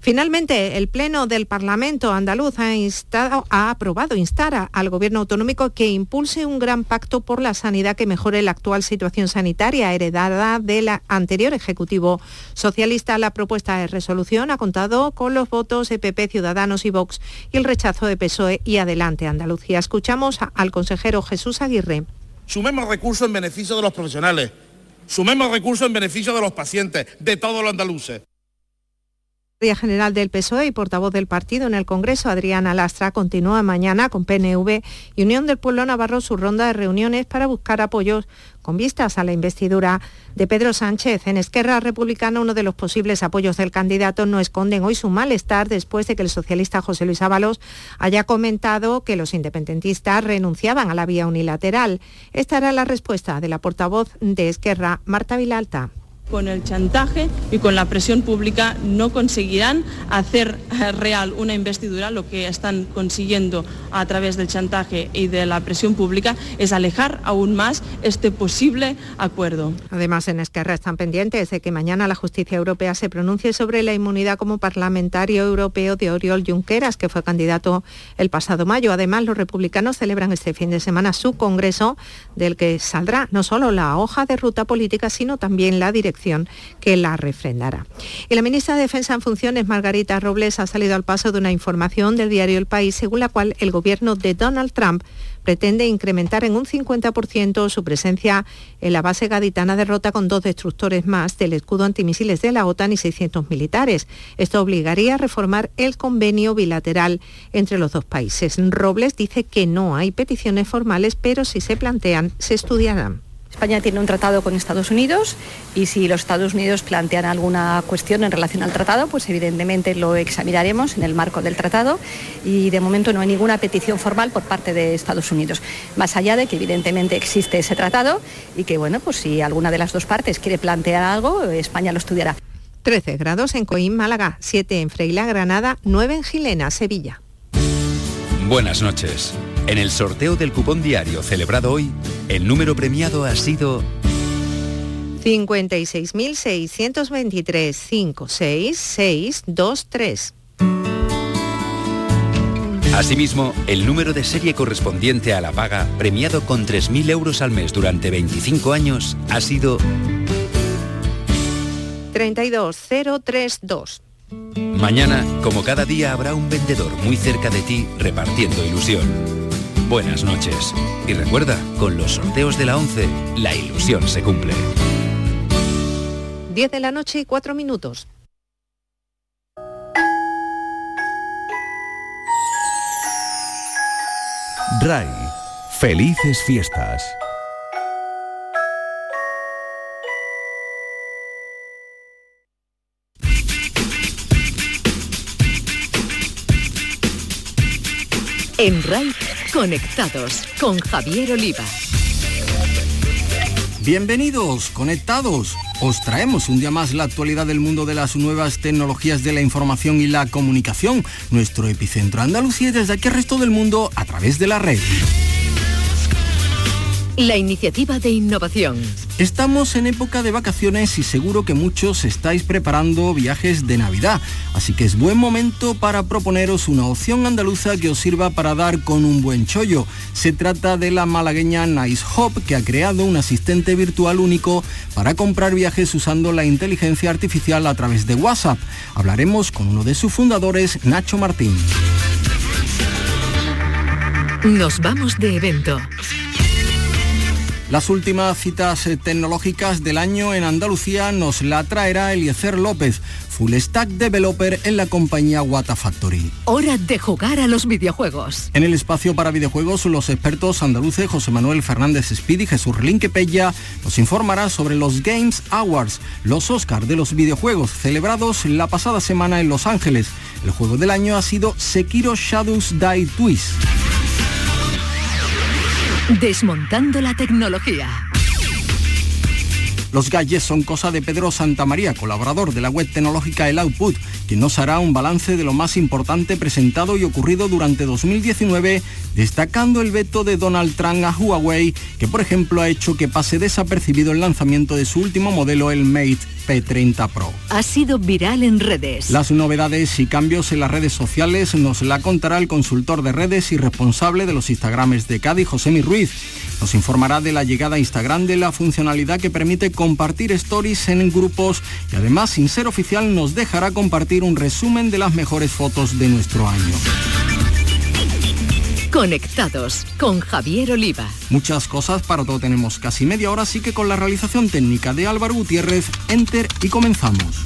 Finalmente, el Pleno del Parlamento andaluz ha, aprobado instar al Gobierno autonómico que impulse un gran pacto por la sanidad que mejore la actual situación sanitaria heredada del anterior Ejecutivo socialista. La propuesta de resolución ha contado con los votos EPP, Ciudadanos y Vox y el rechazo de PSOE y Adelante Andalucía. Escuchamos al consejero Jesús Aguirre. Sumemos recursos en beneficio de los profesionales, sumemos recursos en beneficio de los pacientes, de todos los andaluces general del PSOE y portavoz del partido en el Congreso, Adriana Lastra, continúa mañana con PNV y Unión del Pueblo Navarro su ronda de reuniones para buscar apoyos con vistas a la investidura de Pedro Sánchez. En Esquerra Republicana, uno de los posibles apoyos del candidato no esconden hoy su malestar después de que el socialista José Luis Ábalos haya comentado que los independentistas renunciaban a la vía unilateral. Esta era la respuesta de la portavoz de Esquerra, Marta Vilalta con el chantaje y con la presión pública no conseguirán hacer eh, real una investidura. Lo que están consiguiendo a través del chantaje y de la presión pública es alejar aún más este posible acuerdo. Además, en Esquerra están pendientes de que mañana la justicia europea se pronuncie sobre la inmunidad como parlamentario europeo de Oriol Junqueras, que fue candidato el pasado mayo. Además, los republicanos celebran este fin de semana su congreso, del que saldrá no solo la hoja de ruta política, sino también la dirección que la refrendará. Y la ministra de Defensa en funciones, Margarita Robles, ha salido al paso de una información del diario El País, según la cual el gobierno de Donald Trump pretende incrementar en un 50% su presencia en la base gaditana de Rota con dos destructores más del escudo antimisiles de la OTAN y 600 militares. Esto obligaría a reformar el convenio bilateral entre los dos países. Robles dice que no hay peticiones formales, pero si se plantean, se estudiarán. España tiene un tratado con Estados Unidos y si los Estados Unidos plantean alguna cuestión en relación al tratado, pues evidentemente lo examinaremos en el marco del tratado y de momento no hay ninguna petición formal por parte de Estados Unidos. Más allá de que evidentemente existe ese tratado y que bueno, pues si alguna de las dos partes quiere plantear algo, España lo estudiará. 13 grados en Coín, Málaga, 7 en Freila, Granada, 9 en Gilena, Sevilla. Buenas noches. En el sorteo del cupón diario celebrado hoy, el número premiado ha sido 56.623 56623. Asimismo, el número de serie correspondiente a la paga, premiado con 3.000 euros al mes durante 25 años, ha sido 32032. Mañana, como cada día, habrá un vendedor muy cerca de ti repartiendo ilusión buenas noches. Y recuerda, con los sorteos de la 11, la ilusión se cumple. 10 de la noche y 4 minutos. RAI, felices fiestas. En RAI Conectados con Javier Oliva. Bienvenidos, conectados. Os traemos un día más la actualidad del mundo de las nuevas tecnologías de la información y la comunicación, nuestro epicentro Andalucía desde aquí al resto del mundo a través de la red. La iniciativa de innovación. Estamos en época de vacaciones y seguro que muchos estáis preparando viajes de Navidad, así que es buen momento para proponeros una opción andaluza que os sirva para dar con un buen chollo. Se trata de la malagueña Nice Hop, que ha creado un asistente virtual único para comprar viajes usando la inteligencia artificial a través de WhatsApp. Hablaremos con uno de sus fundadores, Nacho Martín. Nos vamos de evento. Las últimas citas eh, tecnológicas del año en Andalucía nos la traerá Eliezer López, Full Stack Developer en la compañía Wata Factory. Hora de jugar a los videojuegos. En el espacio para videojuegos, los expertos andaluces José Manuel Fernández Speed y Jesús Pella nos informará sobre los Games Awards, los Oscars de los videojuegos, celebrados la pasada semana en Los Ángeles. El juego del año ha sido Sekiro Shadows Die Twist. Desmontando la tecnología. Los gadgets son cosa de Pedro Santamaría, colaborador de la web tecnológica El Output, quien nos hará un balance de lo más importante presentado y ocurrido durante 2019, destacando el veto de Donald Trump a Huawei, que por ejemplo ha hecho que pase desapercibido el lanzamiento de su último modelo, el Mate P30 Pro. Ha sido viral en redes. Las novedades y cambios en las redes sociales nos la contará el consultor de redes y responsable de los Instagrames de Cádiz, José Ruiz. Nos informará de la llegada a Instagram de la funcionalidad que permite compartir stories en grupos y además, sin ser oficial, nos dejará compartir un resumen de las mejores fotos de nuestro año. Conectados con Javier Oliva. Muchas cosas, para todo tenemos casi media hora, así que con la realización técnica de Álvaro Gutiérrez, enter y comenzamos.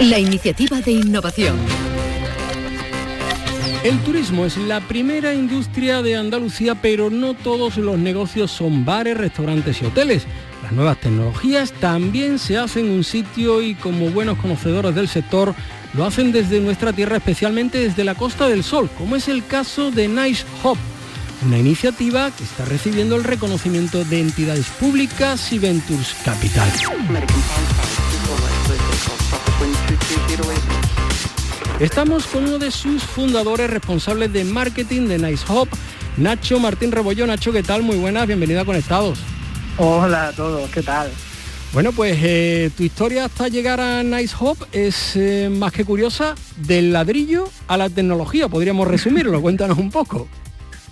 La iniciativa de innovación. El turismo es la primera industria de Andalucía, pero no todos los negocios son bares, restaurantes y hoteles. Las nuevas tecnologías también se hacen en un sitio y como buenos conocedores del sector, lo hacen desde nuestra tierra, especialmente desde la Costa del Sol, como es el caso de Nice Hop, una iniciativa que está recibiendo el reconocimiento de entidades públicas y Ventures Capital. Estamos con uno de sus fundadores responsables de marketing de Nice Hop, Nacho Martín Rebollo. Nacho, ¿qué tal? Muy buenas, bienvenida a Conectados. Hola a todos, ¿qué tal? Bueno, pues eh, tu historia hasta llegar a Nice Hop es eh, más que curiosa, del ladrillo a la tecnología, podríamos resumirlo, cuéntanos un poco.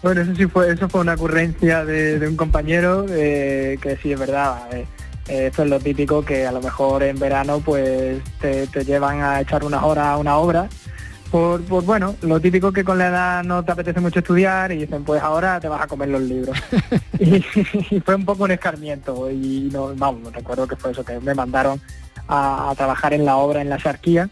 Bueno, eso sí fue, eso fue una ocurrencia de, un compañero eh, que sí es verdad. Esto es lo típico que a lo mejor en verano pues te, te llevan a echar unas horas a una obra por, bueno, lo típico que con la edad no te apetece mucho estudiar y dicen, pues ahora te vas a comer los libros. y, fue un poco un escarmiento y no, vamos, recuerdo que fue eso, que me mandaron a, trabajar en la obra en la Sarquía.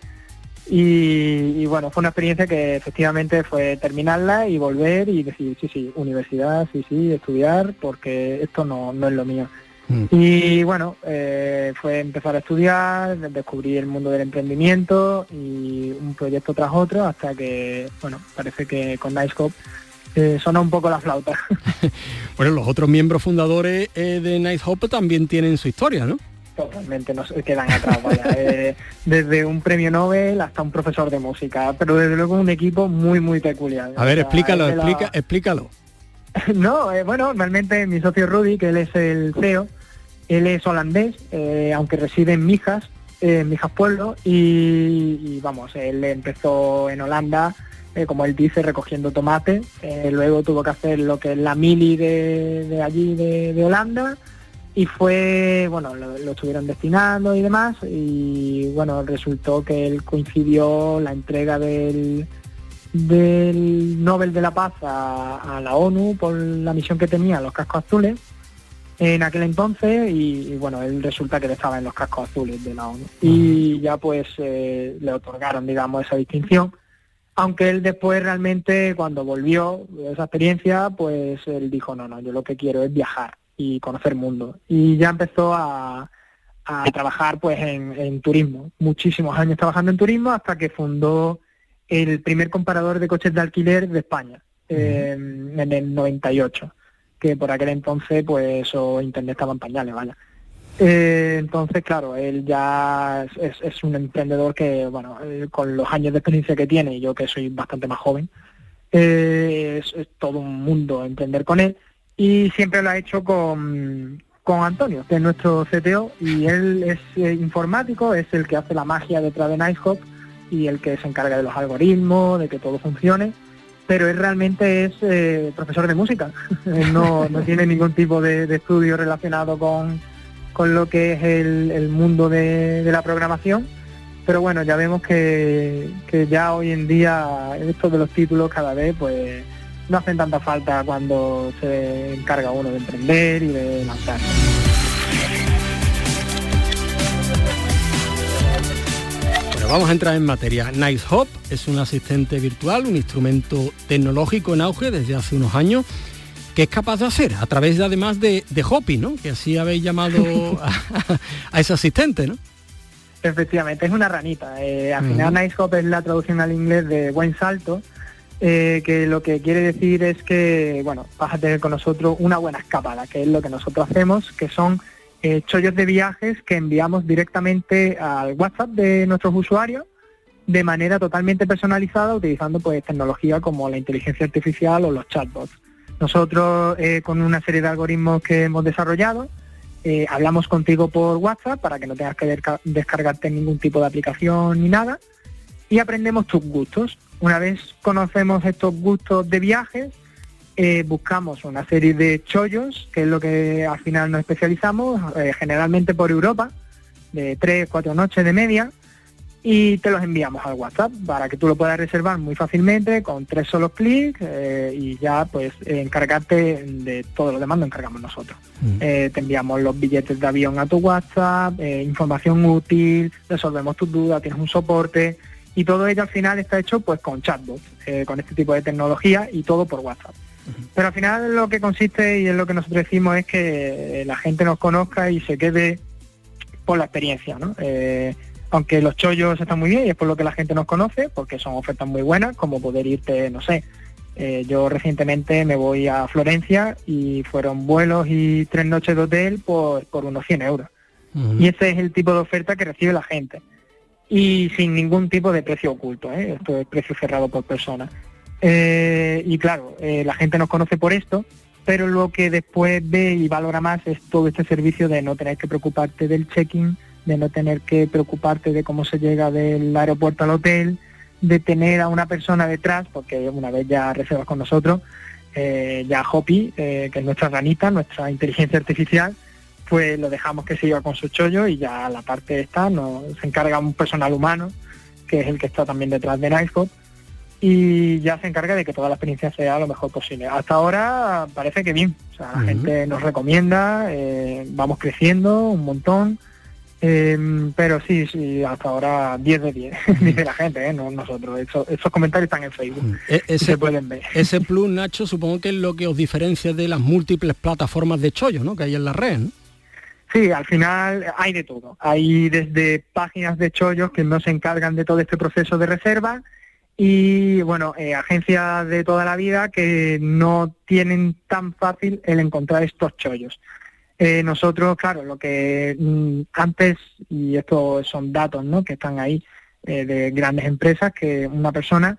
Y, bueno, fue una experiencia que efectivamente fue terminarla y volver y decir, sí, sí, universidad, sí, sí, estudiar, porque esto no, no es lo mío. Mm. Y bueno, eh, fue empezar a estudiar, descubrir el mundo del emprendimiento y un proyecto tras otro hasta que, bueno, parece que con NiceCop eh, suena un poco la flauta. bueno, los otros miembros fundadores eh, de NiceHop también tienen su historia, ¿no? Totalmente, nos quedan atrás, eh, desde un premio Nobel hasta un profesor de música, pero desde luego un equipo muy, muy peculiar. A ver, explícalo, explica, explícalo. no, bueno, realmente mi socio Rudy, que él es el CEO, él es holandés, eh, aunque reside en Mijas, eh, en Mijas Pueblo, y, vamos, él empezó en Holanda, eh, como él dice, recogiendo tomate, luego tuvo que hacer lo que es la mili de, allí de, Holanda, y fue, bueno, lo, estuvieron destinando y demás, y bueno, resultó que él coincidió la entrega del, del Nobel de la Paz a, a la ONU por la misión que tenía los cascos azules, en aquel entonces y, bueno, él resulta que él estaba en los cascos azules de la ONU y ya pues eh, le otorgaron, digamos, esa distinción. Aunque él después realmente cuando volvió de esa experiencia, pues él dijo, no, no, yo lo que quiero es viajar y conocer mundo. Y ya empezó a, trabajar pues en, turismo, muchísimos años trabajando en turismo hasta que fundó el primer comparador de coches de alquiler de España eh, en el 98 que por aquel entonces pues o internet estaba en pañales, vaya. Eh, entonces, claro, él ya es, un emprendedor que, bueno, eh, con los años de experiencia que tiene, y yo que soy bastante más joven, eh, es, todo un mundo emprender con él, y siempre lo ha hecho con, con Antonio, que es nuestro CTO, y él es informático, es el que hace la magia detrás de NiceHop, y el que se encarga de los algoritmos, de que todo funcione, pero él realmente es eh, profesor de música. no, tiene ningún tipo de, estudio relacionado con, lo que es el, mundo de, la programación. Pero bueno, ya vemos que, que, ya hoy en día esto de los títulos cada vez pues no hacen tanta falta cuando se encarga uno de emprender y de vamos a entrar en materia. Nice Hop es un asistente virtual, un instrumento tecnológico en auge desde hace unos años que es capaz de hacer a través de, además de, de Hopi, ¿no? Que así habéis llamado a, ese asistente, ¿no? Efectivamente, es una ranita. Eh, al final Nice Hop es la traducción al inglés de buen salto, eh, que lo que quiere decir es que, bueno, vas a tener con nosotros una buena escapada, que es lo que nosotros hacemos, que son eh, chollos de viajes que enviamos directamente al WhatsApp de nuestros usuarios de manera totalmente personalizada utilizando pues tecnología como la inteligencia artificial o los chatbots. Nosotros, eh, con una serie de algoritmos que hemos desarrollado, eh, hablamos contigo por WhatsApp para que no tengas que descargarte ningún tipo de aplicación ni nada y aprendemos tus gustos. Una vez conocemos estos gustos de viajes, eh, buscamos una serie de chollos, que es lo que al final nos especializamos, generalmente por Europa, de tres, cuatro noches de media, y te los enviamos al WhatsApp para que tú lo puedas reservar muy fácilmente con tres solos clics eh, y ya pues encargarte de todo lo demás lo encargamos nosotros. Mm. Eh, te enviamos los billetes de avión a tu WhatsApp, eh, información útil, resolvemos tus dudas, tienes un soporte y todo ello al final está hecho pues con chatbots, con este tipo de tecnología y todo por WhatsApp. Pero al final lo que consiste y es lo que nosotros decimos es que la gente nos conozca y se quede por la experiencia, ¿no? aunque los chollos están muy bien y es por lo que la gente nos conoce, porque son ofertas muy buenas, como poder irte, no sé, eh, yo recientemente me voy a Florencia y fueron vuelos y tres noches de hotel por, por unos 100 euros. Y ese es el tipo de oferta que recibe la gente. Y sin ningún tipo de precio oculto, ¿eh? esto es precio cerrado por persona. Eh, y claro, la gente nos conoce por esto, pero lo que después ve y valora más es todo este servicio de no tener que preocuparte del check-in, de no tener que preocuparte de cómo se llega del aeropuerto al hotel, de tener a una persona detrás, porque una vez ya reservas con nosotros, eh, ya Hopi, eh, que es nuestra ranita, nuestra inteligencia artificial, pues lo dejamos que siga con su chollo y ya la parte esta nos se encarga un personal humano, que es el que está también detrás de Nighthop, y ya se encarga de que toda la experiencia sea lo mejor posible. Hasta ahora parece que bien, o sea, la gente nos recomienda, eh, vamos creciendo un montón, Em, pero sí, sí, hasta ahora 10 de 10, dice la gente, ¿eh? no nosotros. esos comentarios están en Facebook. Mm. E-, ese, se pueden ver. Ese plus, Nacho, supongo que es lo que os diferencia de las múltiples plataformas de chollo ¿no? que hay en la red. Sí, al final hay de todo. Hay desde páginas de chollos que no se encargan de todo este proceso de reserva y, bueno, eh, agencias de toda la vida que no tienen tan fácil el encontrar estos chollos. Eh, nosotros, claro, lo que mm, antes, y estos son datos ¿no? que están ahí eh, de grandes empresas, que una persona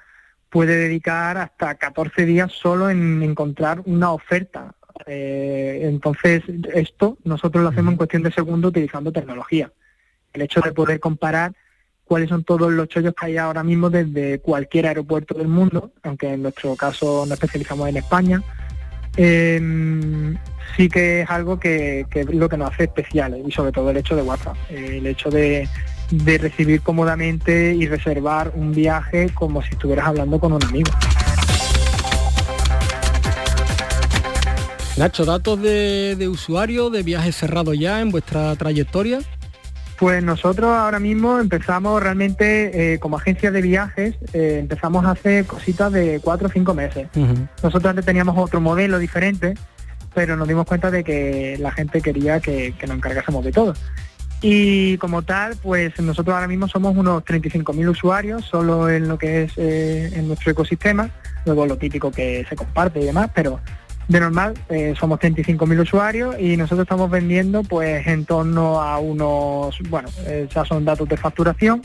puede dedicar hasta 14 días solo en encontrar una oferta. Eh, entonces, esto nosotros lo hacemos en cuestión de segundos utilizando tecnología. El hecho de poder comparar cuáles son todos los chollos que hay ahora mismo desde cualquier aeropuerto del mundo, aunque en nuestro caso nos especializamos en España, sí que es algo que, es lo que nos hace especiales y sobre todo el hecho de WhatsApp, el hecho de, recibir cómodamente y reservar un viaje como si estuvieras hablando con un amigo. Nacho, datos de, usuario, de viajes cerrados ya en vuestra trayectoria. Pues nosotros ahora mismo empezamos realmente eh, como agencia de viajes, eh, empezamos a hacer cositas de cuatro o cinco meses. Nosotros antes teníamos otro modelo diferente, pero nos dimos cuenta de que la gente quería que, nos encargásemos de todo. Y como tal, pues nosotros ahora mismo somos unos 35.000 usuarios solo en lo que es eh, en nuestro ecosistema, luego lo típico que se comparte y demás, pero de normal eh, somos 35.000 usuarios y nosotros estamos vendiendo pues en torno a unos, bueno, eh, ya son datos de facturación,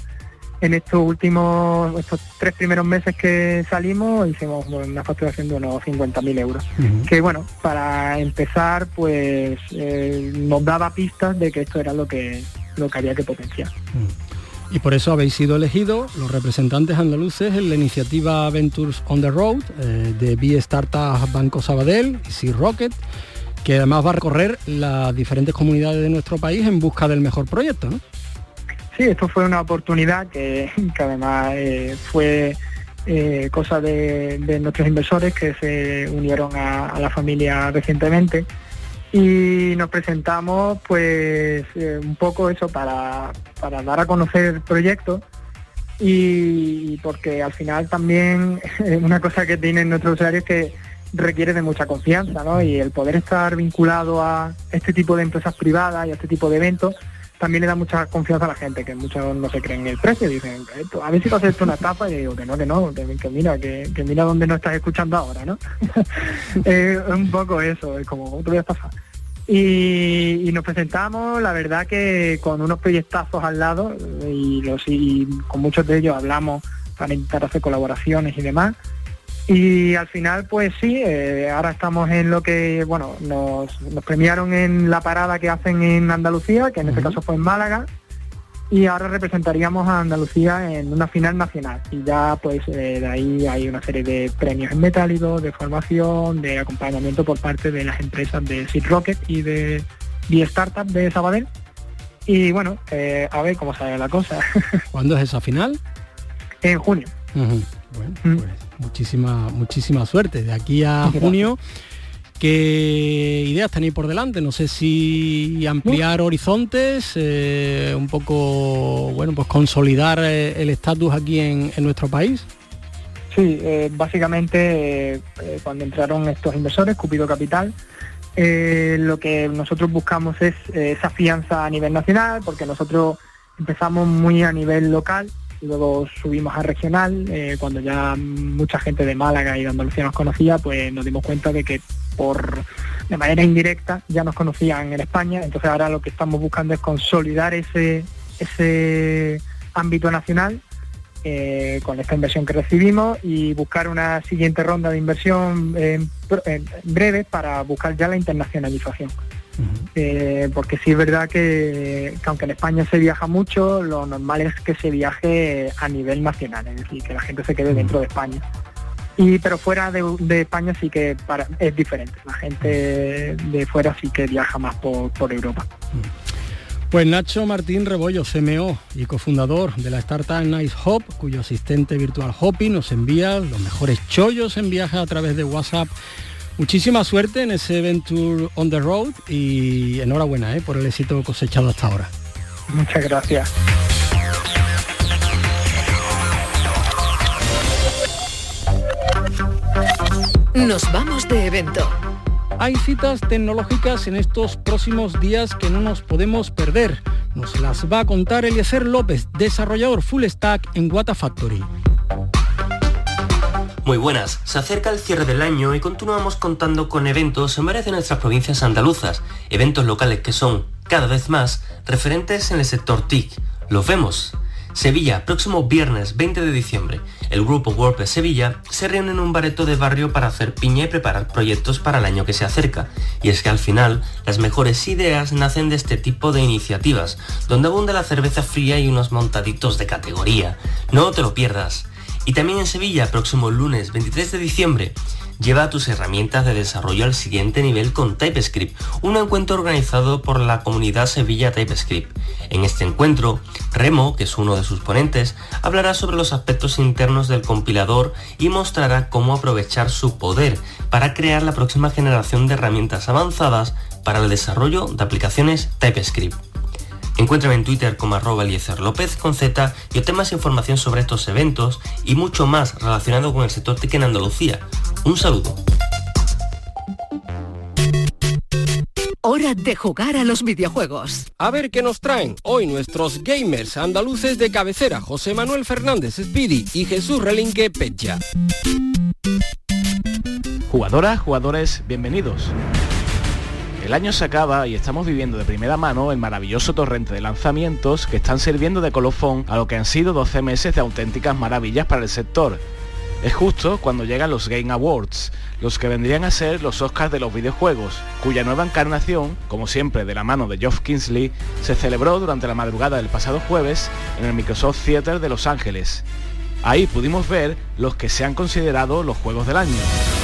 en estos últimos, estos tres primeros meses que salimos, hicimos una facturación de unos 50.000 euros. Que bueno, para empezar, pues eh, nos daba pistas de que esto era lo que, lo que había que potenciar. Y por eso habéis sido elegidos los representantes andaluces en la iniciativa Ventures on the Road eh, de B Startup Banco Sabadell y Sea Rocket, que además va a recorrer las diferentes comunidades de nuestro país en busca del mejor proyecto. ¿no? Sí, esto fue una oportunidad que, además eh, fue eh, cosa de, nuestros inversores que se unieron a, la familia recientemente y nos presentamos pues eh, un poco eso para, dar a conocer el proyecto y porque al final también una cosa que tienen nuestros usuarios es que requiere de mucha confianza ¿no? y el poder estar vinculado a este tipo de empresas privadas y a este tipo de eventos también le da mucha confianza a la gente, que muchos no se creen el precio, dicen, a ver si va a hacer una estafa, y digo que no, que no, que, mira, que, mira dónde no estás escuchando ahora, ¿no? es un poco eso, es como, te voy a estafar. Y, nos presentamos, la verdad que con unos proyectazos al lado, y, los, y con muchos de ellos hablamos para intentar hacer colaboraciones y demás. Y al final, pues sí, eh, ahora estamos en lo que, bueno, nos, premiaron en la parada que hacen en Andalucía, que en este caso fue en Málaga, y ahora representaríamos a Andalucía en una final nacional. Y ya, pues eh, de ahí hay una serie de premios en metálico, de formación, de acompañamiento por parte de las empresas de Seed Rocket y de The Startup de Sabadell. Y bueno, eh, a ver cómo sale la cosa. ¿Cuándo es esa final? En junio. Bueno, mm. pues muchísima, muchísima suerte. De aquí a junio, ¿qué ideas tenéis por delante? No sé si ampliar horizontes, eh, un poco, bueno, pues consolidar eh, el estatus aquí en, nuestro país. Sí, eh, básicamente cuando entraron estos inversores, Cupido Capital, lo que nosotros buscamos es esa fianza a nivel nacional, porque nosotros empezamos muy a nivel local luego subimos a regional, eh, cuando ya mucha gente de Málaga y de Andalucía nos conocía, pues nos dimos cuenta de que por de manera indirecta ya nos conocían en España, entonces ahora lo que estamos buscando es consolidar ese, ese ámbito nacional eh, con esta inversión que recibimos y buscar una siguiente ronda de inversión en breve para buscar ya la internacionalización. Eh, porque sí es verdad que, aunque en España se viaja mucho, lo normal es que se viaje a nivel nacional, es decir, que la gente se quede dentro de España. Y pero fuera de, España sí que para, es diferente, la gente de fuera sí que viaja más por, Europa. Pues Nacho Martín Rebollo, CMO y cofundador de la startup Nice Hop, cuyo asistente virtual Hopi nos envía los mejores chollos en viaje a través de WhatsApp Muchísima suerte en ese Venture on the Road y enhorabuena ¿eh? por el éxito cosechado hasta ahora. Muchas gracias. Nos vamos de evento. Hay citas tecnológicas en estos próximos días que no nos podemos perder. Nos las va a contar Eliezer López, desarrollador full stack en Wata Factory. Muy buenas, se acerca el cierre del año y continuamos contando con eventos en varias de nuestras provincias andaluzas, eventos locales que son, cada vez más, referentes en el sector TIC. Los vemos. Sevilla, próximo viernes 20 de diciembre. El grupo WordPress Sevilla se reúne en un bareto de barrio para hacer piña y preparar proyectos para el año que se acerca. Y es que al final, las mejores ideas nacen de este tipo de iniciativas, donde abunda la cerveza fría y unos montaditos de categoría. No te lo pierdas. Y también en Sevilla, próximo lunes 23 de diciembre, lleva tus herramientas de desarrollo al siguiente nivel con TypeScript, un encuentro organizado por la comunidad Sevilla TypeScript. En este encuentro, Remo, que es uno de sus ponentes, hablará sobre los aspectos internos del compilador y mostrará cómo aprovechar su poder para crear la próxima generación de herramientas avanzadas para el desarrollo de aplicaciones TypeScript. Encuéntrame en Twitter como arroba Eliezer López con Z y obtén más información sobre estos eventos y mucho más relacionado con el sector TIC en Andalucía. Un saludo. Hora de jugar a los videojuegos. A ver qué nos traen hoy nuestros gamers andaluces de cabecera, José Manuel Fernández Speedy y Jesús Relinque Pecha. Jugadoras, jugadores, bienvenidos. El año se acaba y estamos viviendo de primera mano el maravilloso torrente de lanzamientos que están sirviendo de colofón a lo que han sido 12 meses de auténticas maravillas para el sector. Es justo cuando llegan los Game Awards, los que vendrían a ser los Oscars de los videojuegos, cuya nueva encarnación, como siempre de la mano de Geoff Kingsley, se celebró durante la madrugada del pasado jueves en el Microsoft Theater de Los Ángeles. Ahí pudimos ver los que se han considerado los juegos del año.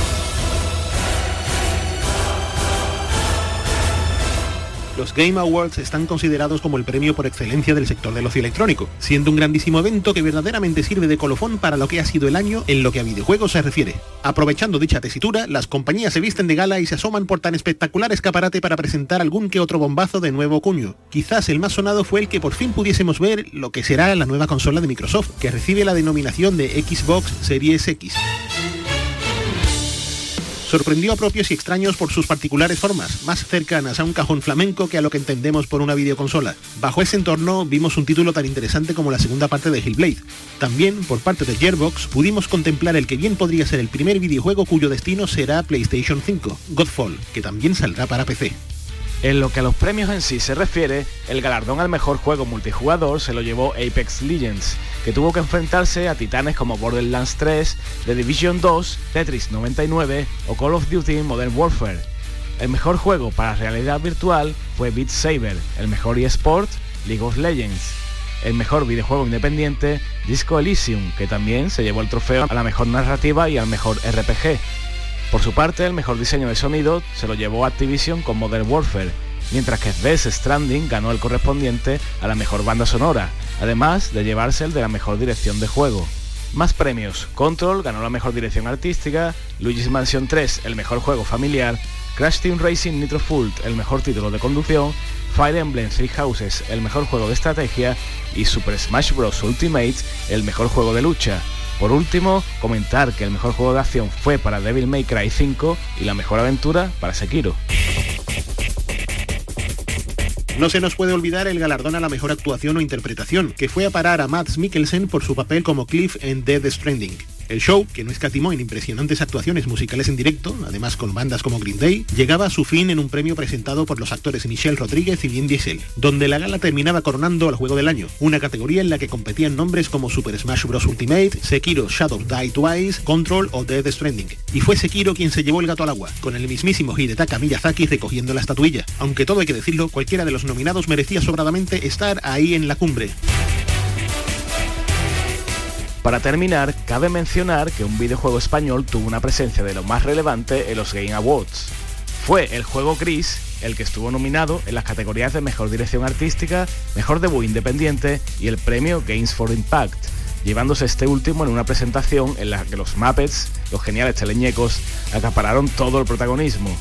Los Game Awards están considerados como el premio por excelencia del sector del ocio electrónico, siendo un grandísimo evento que verdaderamente sirve de colofón para lo que ha sido el año en lo que a videojuegos se refiere. Aprovechando dicha tesitura, las compañías se visten de gala y se asoman por tan espectacular escaparate para presentar algún que otro bombazo de nuevo cuño. Quizás el más sonado fue el que por fin pudiésemos ver lo que será la nueva consola de Microsoft, que recibe la denominación de Xbox Series X sorprendió a propios y extraños por sus particulares formas, más cercanas a un cajón flamenco que a lo que entendemos por una videoconsola. Bajo ese entorno vimos un título tan interesante como la segunda parte de Hellblade. También, por parte de Gearbox, pudimos contemplar el que bien podría ser el primer videojuego cuyo destino será PlayStation 5, Godfall, que también saldrá para PC. En lo que a los premios en sí se refiere, el galardón al mejor juego multijugador se lo llevó Apex Legends, que tuvo que enfrentarse a titanes como Borderlands 3, The Division 2, Tetris 99 o Call of Duty Modern Warfare. El mejor juego para realidad virtual fue Beat Saber, el mejor eSport, League of Legends. El mejor videojuego independiente, Disco Elysium, que también se llevó el trofeo a la mejor narrativa y al mejor RPG. Por su parte, el mejor diseño de sonido se lo llevó Activision con Modern Warfare, mientras que Death Stranding ganó el correspondiente a la mejor banda sonora, además de llevarse el de la mejor dirección de juego. Más premios, Control ganó la mejor dirección artística, Luigi's Mansion 3 el mejor juego familiar, Crash Team Racing Nitro Full el mejor título de conducción, Fire Emblem Three Houses el mejor juego de estrategia y Super Smash Bros. Ultimate el mejor juego de lucha. Por último, comentar que el mejor juego de acción fue para Devil May Cry 5 y la mejor aventura para Sekiro. No se nos puede olvidar el galardón a la mejor actuación o interpretación, que fue a parar a Mads Mikkelsen por su papel como Cliff en Dead Stranding. El show, que no escatimó en impresionantes actuaciones musicales en directo, además con bandas como Green Day, llegaba a su fin en un premio presentado por los actores Michelle Rodríguez y Vin Diesel, donde la gala terminaba coronando al juego del año, una categoría en la que competían nombres como Super Smash Bros. Ultimate, Sekiro Shadow Die Twice, Control o Dead Stranding. Y fue Sekiro quien se llevó el gato al agua, con el mismísimo Hidetaka Miyazaki recogiendo la estatuilla. Aunque todo hay que decirlo, cualquiera de los nominados merecía sobradamente estar ahí en la cumbre. Para terminar, cabe mencionar que un videojuego español tuvo una presencia de lo más relevante en los Game Awards. Fue el juego Gris el que estuvo nominado en las categorías de Mejor Dirección Artística, Mejor Debut Independiente y el premio Games for Impact, llevándose este último en una presentación en la que los Muppets, los geniales teleñecos, acapararon todo el protagonismo.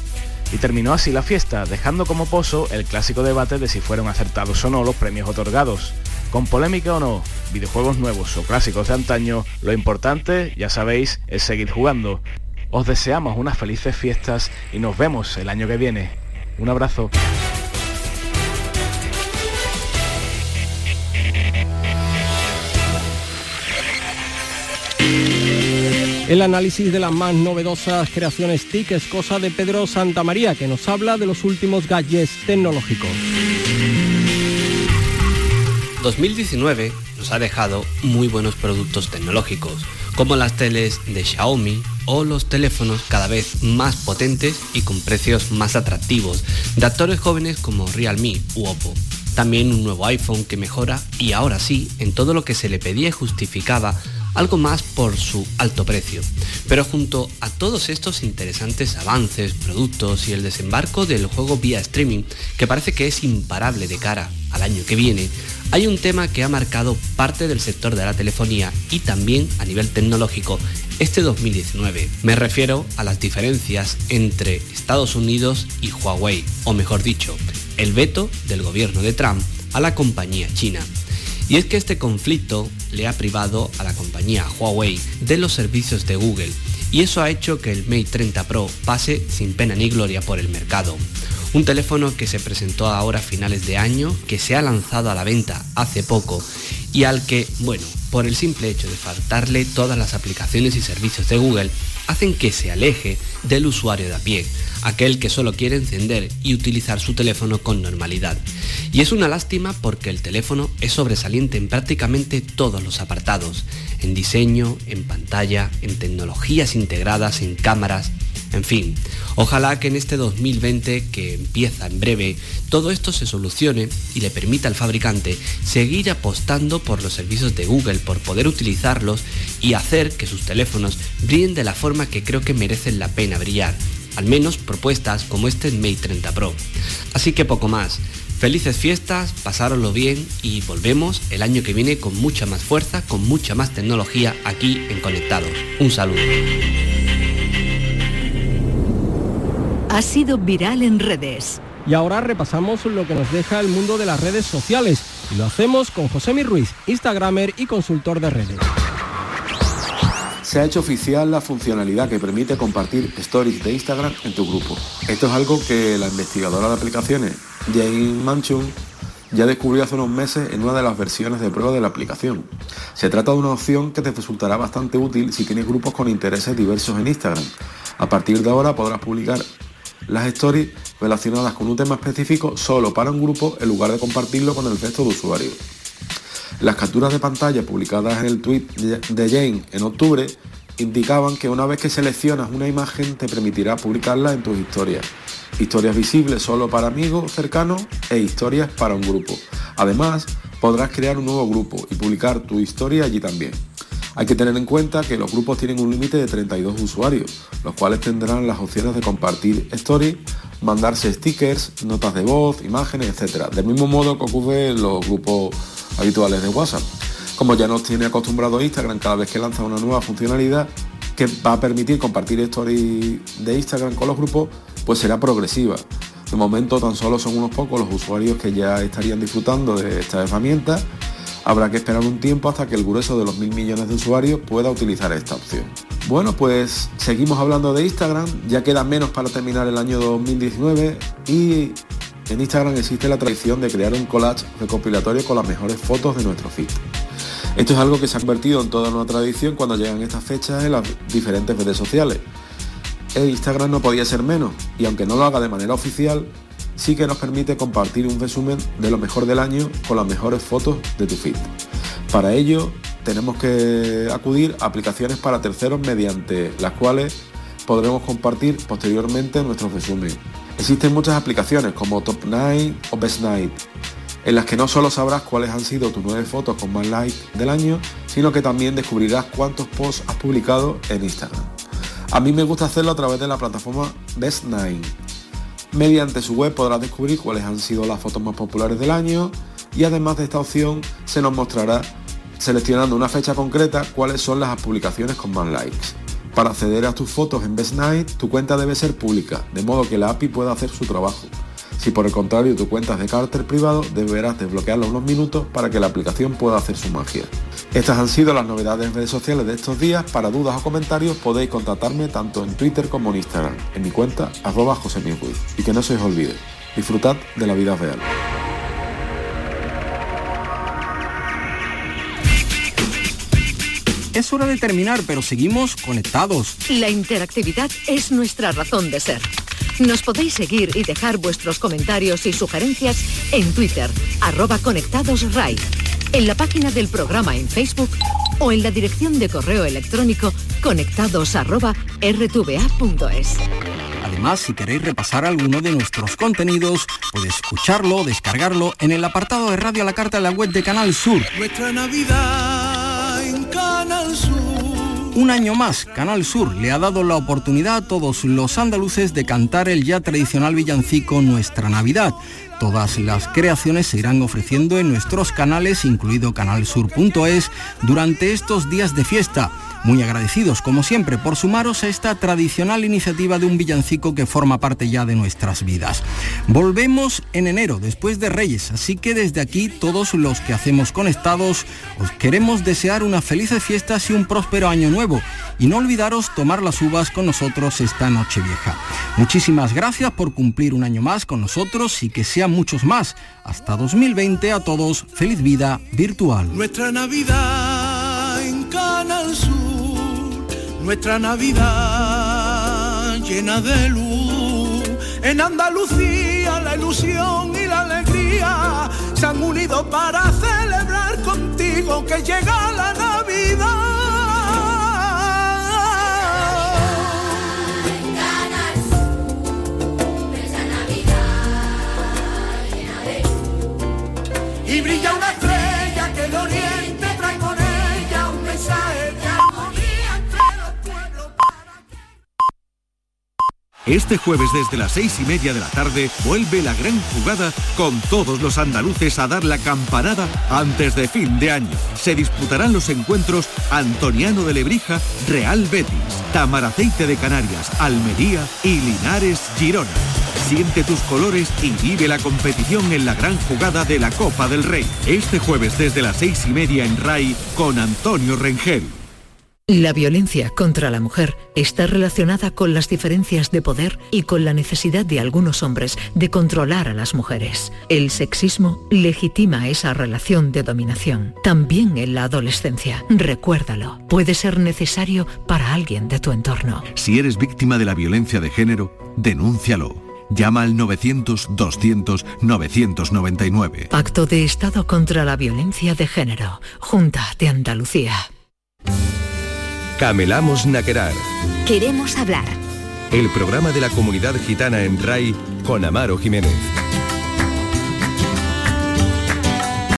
Y terminó así la fiesta, dejando como pozo el clásico debate de si fueron acertados o no los premios otorgados. Con polémica o no, videojuegos nuevos o clásicos de antaño, lo importante, ya sabéis, es seguir jugando. Os deseamos unas felices fiestas y nos vemos el año que viene. Un abrazo. El análisis de las más novedosas creaciones TIC es cosa de Pedro Santamaría, que nos habla de los últimos gadgets tecnológicos. 2019 nos ha dejado muy buenos productos tecnológicos, como las teles de Xiaomi o los teléfonos cada vez más potentes y con precios más atractivos de actores jóvenes como Realme u Oppo. También un nuevo iPhone que mejora y ahora sí, en todo lo que se le pedía y justificaba algo más por su alto precio. Pero junto a todos estos interesantes avances, productos y el desembarco del juego vía streaming, que parece que es imparable de cara al año que viene, hay un tema que ha marcado parte del sector de la telefonía y también a nivel tecnológico este 2019. Me refiero a las diferencias entre Estados Unidos y Huawei, o mejor dicho, el veto del gobierno de Trump a la compañía china. Y es que este conflicto le ha privado a la compañía Huawei de los servicios de Google y eso ha hecho que el Mate 30 Pro pase sin pena ni gloria por el mercado. Un teléfono que se presentó ahora a finales de año, que se ha lanzado a la venta hace poco y al que, bueno, por el simple hecho de faltarle todas las aplicaciones y servicios de Google, hacen que se aleje del usuario de a pie, aquel que solo quiere encender y utilizar su teléfono con normalidad. Y es una lástima porque el teléfono es sobresaliente en prácticamente todos los apartados, en diseño, en pantalla, en tecnologías integradas, en cámaras, en fin, ojalá que en este 2020 que empieza en breve, todo esto se solucione y le permita al fabricante seguir apostando por los servicios de Google, por poder utilizarlos y hacer que sus teléfonos brillen de la forma que creo que merecen la pena brillar, al menos propuestas como este Mate 30 Pro. Así que poco más. Felices fiestas, pasároslo bien y volvemos el año que viene con mucha más fuerza, con mucha más tecnología aquí en Conectados. Un saludo. Ha sido viral en redes. Y ahora repasamos lo que nos deja el mundo de las redes sociales. Y lo hacemos con José Ruiz, Instagramer y consultor de redes. Se ha hecho oficial la funcionalidad que permite compartir stories de Instagram en tu grupo. Esto es algo que la investigadora de aplicaciones Jane Manchun ya descubrió hace unos meses en una de las versiones de prueba de la aplicación. Se trata de una opción que te resultará bastante útil si tienes grupos con intereses diversos en Instagram. A partir de ahora podrás publicar las stories relacionadas con un tema específico solo para un grupo en lugar de compartirlo con el resto de usuarios. Las capturas de pantalla publicadas en el tweet de Jane en octubre indicaban que una vez que seleccionas una imagen te permitirá publicarla en tus historias. Historias visibles solo para amigos cercanos e historias para un grupo. Además, podrás crear un nuevo grupo y publicar tu historia allí también. Hay que tener en cuenta que los grupos tienen un límite de 32 usuarios, los cuales tendrán las opciones de compartir stories, mandarse stickers, notas de voz, imágenes, etc. Del mismo modo que ocurre en los grupos habituales de WhatsApp. Como ya nos tiene acostumbrado Instagram cada vez que lanza una nueva funcionalidad que va a permitir compartir stories de Instagram con los grupos, pues será progresiva. De momento tan solo son unos pocos los usuarios que ya estarían disfrutando de esta herramienta. Habrá que esperar un tiempo hasta que el grueso de los mil millones de usuarios pueda utilizar esta opción. Bueno, pues seguimos hablando de Instagram, ya queda menos para terminar el año 2019 y en Instagram existe la tradición de crear un collage recopilatorio con las mejores fotos de nuestro feed. Esto es algo que se ha convertido en toda una tradición cuando llegan estas fechas en las diferentes redes sociales. E Instagram no podía ser menos, y aunque no lo haga de manera oficial, sí que nos permite compartir un resumen de lo mejor del año con las mejores fotos de tu feed. Para ello, tenemos que acudir a aplicaciones para terceros mediante las cuales podremos compartir posteriormente nuestro resumen. Existen muchas aplicaciones como Top 9 o Best Night, en las que no solo sabrás cuáles han sido tus nueve fotos con más likes del año, sino que también descubrirás cuántos posts has publicado en Instagram. A mí me gusta hacerlo a través de la plataforma Best9. Mediante su web podrás descubrir cuáles han sido las fotos más populares del año y además de esta opción se nos mostrará seleccionando una fecha concreta cuáles son las publicaciones con más likes. Para acceder a tus fotos en Best Night, tu cuenta debe ser pública, de modo que la API pueda hacer su trabajo. Si por el contrario tu cuenta es de carácter privado, deberás desbloquearla unos minutos para que la aplicación pueda hacer su magia. Estas han sido las novedades en redes sociales de estos días. Para dudas o comentarios podéis contactarme tanto en Twitter como en Instagram, en mi cuenta arroba Y que no se os olvide, disfrutad de la vida real. Es hora de terminar, pero seguimos conectados. La interactividad es nuestra razón de ser. Nos podéis seguir y dejar vuestros comentarios y sugerencias en Twitter, arroba conectadosRAI, en la página del programa en Facebook o en la dirección de correo electrónico conectados Además, si queréis repasar alguno de nuestros contenidos, podéis escucharlo, descargarlo en el apartado de Radio a la Carta de la web de Canal Sur. Nuestra Navidad en Canal Sur. Un año más, Canal Sur le ha dado la oportunidad a todos los andaluces de cantar el ya tradicional villancico Nuestra Navidad. Todas las creaciones se irán ofreciendo en nuestros canales, incluido canalsur.es, durante estos días de fiesta muy agradecidos, como siempre, por sumaros a esta tradicional iniciativa de un villancico que forma parte ya de nuestras vidas. Volvemos en enero, después de Reyes, así que desde aquí todos los que hacemos conectados os queremos desear unas felices fiestas y un próspero año nuevo. Y no olvidaros tomar las uvas con nosotros esta noche vieja. Muchísimas gracias por cumplir un año más con nosotros y que sean muchos más. Hasta 2020 a todos, feliz vida virtual. Nuestra Navidad en Canal nuestra Navidad llena de luz. En Andalucía la ilusión y la alegría se han unido para celebrar contigo que llega la Navidad. Y brilla una Este jueves desde las seis y media de la tarde vuelve la gran jugada con todos los andaluces a dar la campanada antes de fin de año. Se disputarán los encuentros Antoniano de Lebrija, Real Betis, Tamaraceite de Canarias, Almería y Linares Girona. Siente tus colores y vive la competición en la gran jugada de la Copa del Rey. Este jueves desde las seis y media en RAI con Antonio Rengel. La violencia contra la mujer está relacionada con las diferencias de poder y con la necesidad de algunos hombres de controlar a las mujeres. El sexismo legitima esa relación de dominación, también en la adolescencia. Recuérdalo, puede ser necesario para alguien de tu entorno. Si eres víctima de la violencia de género, denúncialo. Llama al 900-200-999. Pacto de Estado contra la Violencia de Género. Junta de Andalucía. Camelamos Naquerar. Queremos hablar. El programa de la comunidad gitana en RAI con Amaro Jiménez.